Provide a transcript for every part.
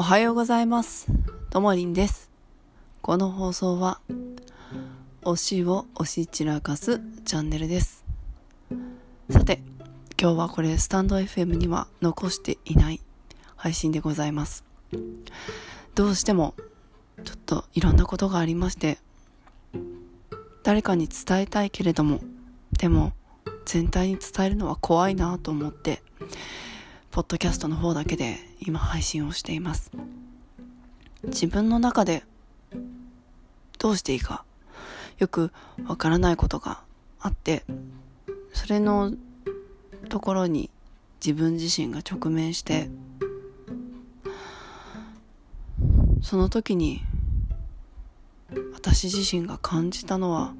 おはようございます。ともりんです。この放送は、推しを推し散らかすチャンネルです。さて、今日はこれスタンド FM には残していない配信でございます。どうしても、ちょっといろんなことがありまして、誰かに伝えたいけれども、でも、全体に伝えるのは怖いなと思って、ポッドキャストの方だけで今配信をしています。自分の中でどうしていいかよくわからないことがあって、それのところに自分自身が直面して、その時に私自身が感じたのは、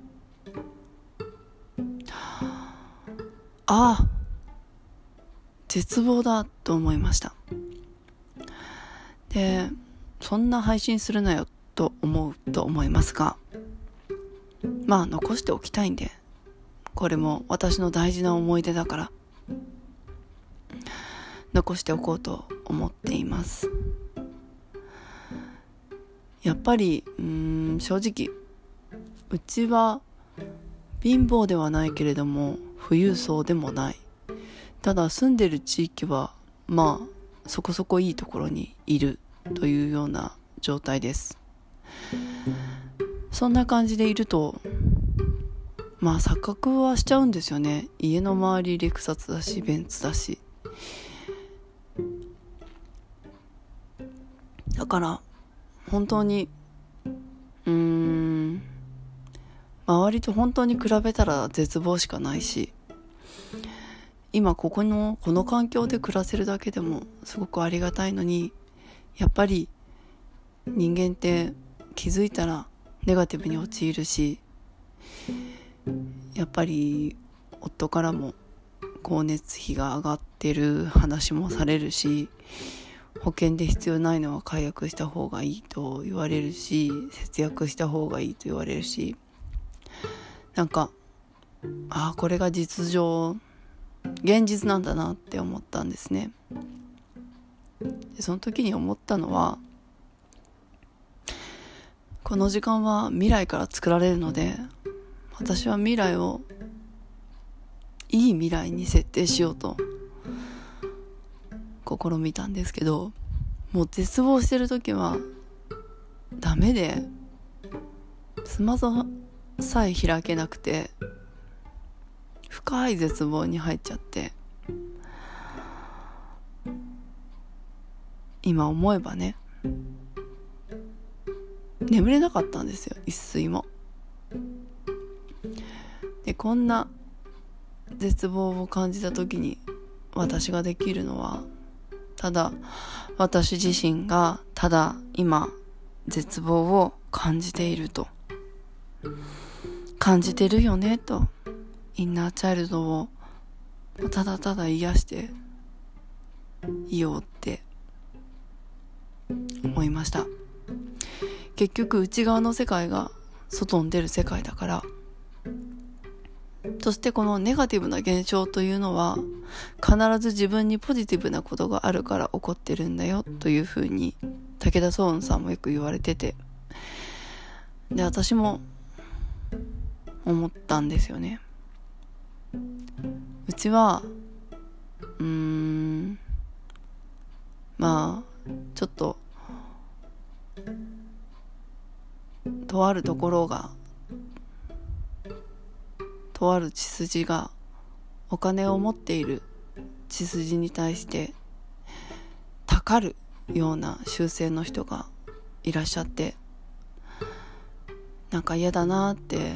ああ絶望だと思いました。でそんな配信するなよと思うと思いますがまあ残しておきたいんでこれも私の大事な思い出だから残しておこうと思っています。やっぱりうん正直うちは貧乏ではないけれども富裕層でもない。ただ住んでる地域はまあそこそこいいところにいるというような状態です。そんな感じでいるとまあ錯覚はしちゃうんですよね。家の周りレクサスだしベンツだし。だから本当にうーん周りと本当に比べたら絶望しかないし今ここのこの環境で暮らせるだけでもすごくありがたいのにやっぱり人間って気づいたらネガティブに陥るしやっぱり夫からも光熱費が上がってる話もされるし保険で必要ないのは解約した方がいいと言われるし節約した方がいいと言われるしなんかああこれが実情現実なんだなって思ったんですね。でその時に思ったのはこの時間は未来から作られるので私は未来をいい未来に設定しようと試みたんですけどもう絶望してる時はダメでスマホさえ開けなくて深い絶望に入っちゃって今思えばね眠れなかったんですよ一睡も。でこんな絶望を感じた時に私ができるのはただ私自身がただ今絶望を感じていると。感じてるよねと。インナーチャイルドをただただ癒していようって思いました。結局内側の世界が外に出る世界だから。そしてこのネガティブな現象というのは必ず自分にポジティブなことがあるから起こってるんだよというふうに武田壮雲さんもよく言われてて。で私も思ったんですよね。うちはうーんまあちょっととあるところがとある血筋がお金を持っている血筋に対してたかるような習性の人がいらっしゃってなんか嫌だなって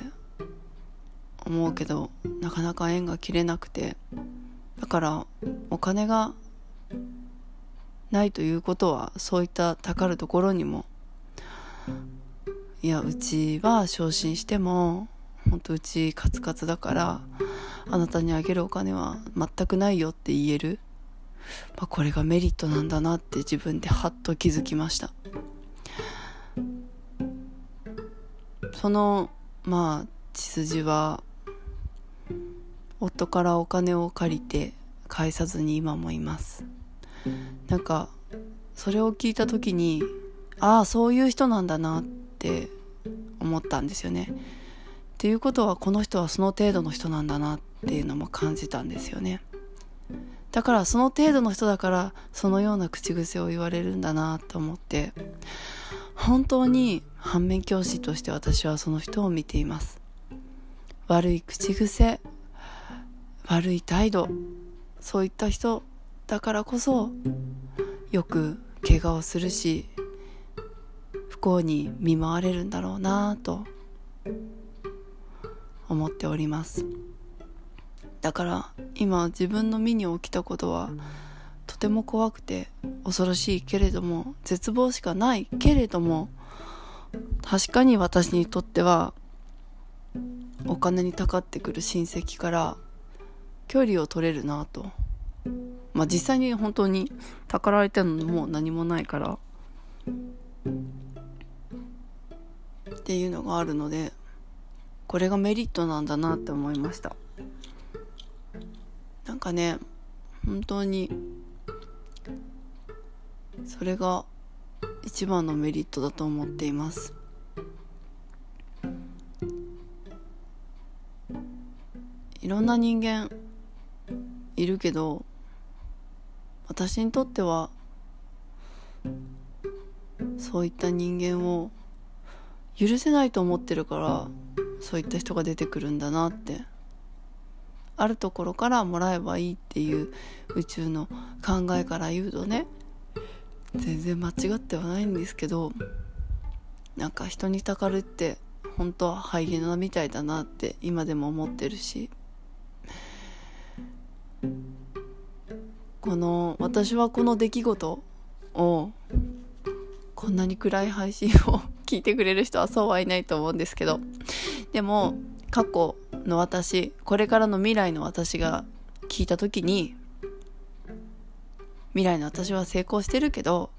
思うけどなかなか縁が切れなくてだからお金がないということはそういったたかるところにもいやうちは昇進しても本当うちカツカツだからあなたにあげるお金は全くないよって言える、まあ、これがメリットなんだなって自分でハッと気づきました。そのまあ血筋は夫からお金を借りて返さずに今もいますなんかそれを聞いた時にああそういう人なんだなって思ったんですよね。っていうことはこの人はその程度の人なんだなっていうのも感じたんですよね。だからその程度の人だからそのような口癖を言われるんだなと思って本当に反面教師として私はその人を見ています悪い口癖悪い態度そういった人だからこそよく怪我をするし不幸に見舞われるんだろうなと思っております。だから今自分の身に起きたことはとても怖くて恐ろしいけれども絶望しかないけれども確かに私にとってはお金にたかってくる親戚から距離を取れるなと。まあ実際に本当にたかられてるのも何もないから。っていうのがあるのでこれがメリットなんだなって思いました。なんかね本当にそれが一番のメリットだと思っています。いろんな人間いるけど私にとってはそういった人間を許せないと思ってるからそういった人が出てくるんだなってあるところからもらえばいいっていう宇宙の考えから言うとね全然間違ってはないんですけどなんか人にたかるって本当はハイエナみたいだなって今でも思ってるしこの私はこの出来事をこんなに暗い配信を聞いてくれる人はそうはいないと思うんですけどでも過去の私これからの未来の私が聞いた時に未来の私は成功してるけど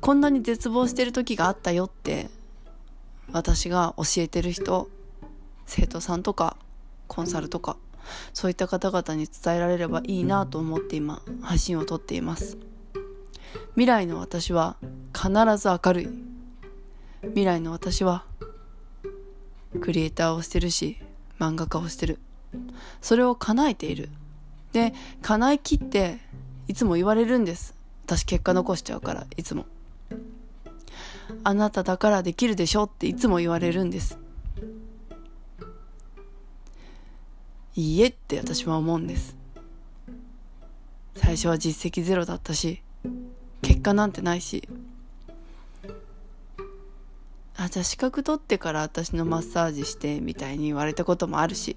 こんなに絶望してる時があったよって私が教えてる人生徒さんとかコンサルとかそういった方々に伝えられればいいなと思って今配信をとっています。未来の私は必ず明るい。未来の私はクリエイターをしてるし漫画家をしてる。それを叶えている。で叶えきっていつも言われるんです。私結果残しちゃうからいつも。あなただからできるでしょっていつも言われるんです。いいえって私は思うんです。最初は実績ゼロだったし結果なんてないし。あじゃあ資格取ってから私のマッサージしてみたいに言われたこともあるし。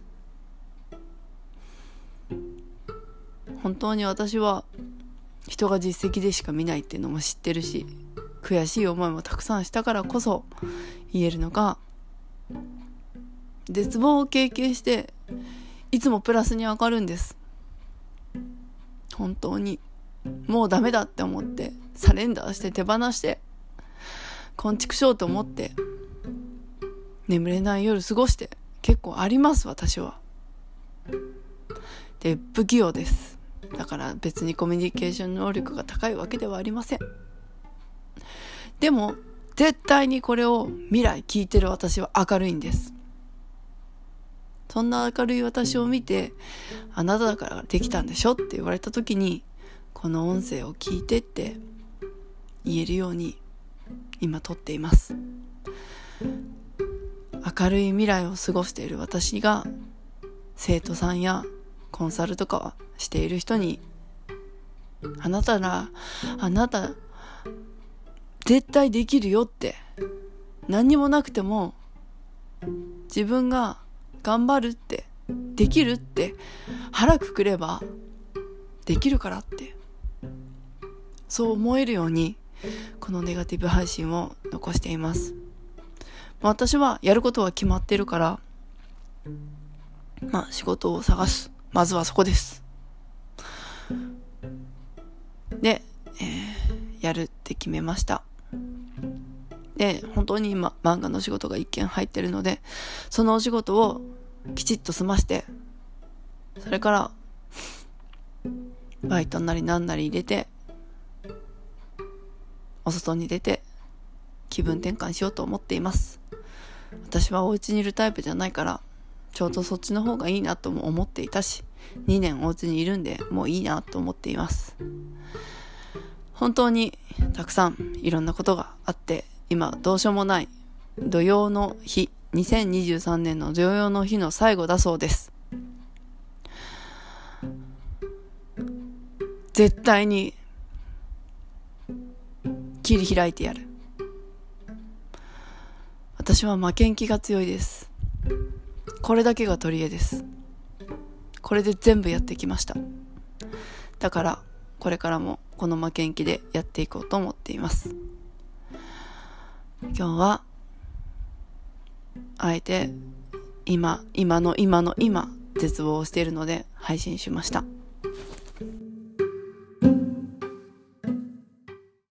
本当に私は人が実績でしか見ないっていうのも知ってるし悔しい思いもたくさんしたからこそ言えるのが絶望を経験していつもプラスに上がるんです。本当に。もうダメだって思ってサレンダーして手放して昆虫しようと思って眠れない夜過ごして結構あります私は。で不器用です。だから別にコミュニケーション能力が高いわけではありません。でも絶対にこれを未来聞いてる私は明るいんです。そんな明るい私を見て、あなただからできたんでしょって言われた時に、この音声を聞いてって言えるように今撮っています。明るい未来を過ごしている私が生徒さんやコンサルとかはしている人にあなたらあなた絶対できるよって何にもなくても自分が頑張るって、できるって、腹くくれば、できるからって、そう思えるように、このネガティブ配信を残しています。私はやることは決まってるから、まあ仕事を探す。まずはそこです。で、えー、やるって決めました。で、本当に今、漫画の仕事が一件入ってるので、そのお仕事をきちっと済まして、それから、バイトなりなんなり入れて、お外に出て気分転換しようと思っています。私はお家にいるタイプじゃないからちょうどそっちの方がいいなとも思っていたし2年お家にいるんでもういいなと思っています。本当にたくさんいろんなことがあって今どうしようもない土曜の日2023年の土曜の日の最後だそうです。絶対に切り開いてやる。私は負けん気が強いです。これだけが取り柄です。これで全部やってきました。だからこれからもこの負けん気でやっていこうと思っています。今日はあえて今今の今の今絶望しているので配信しました。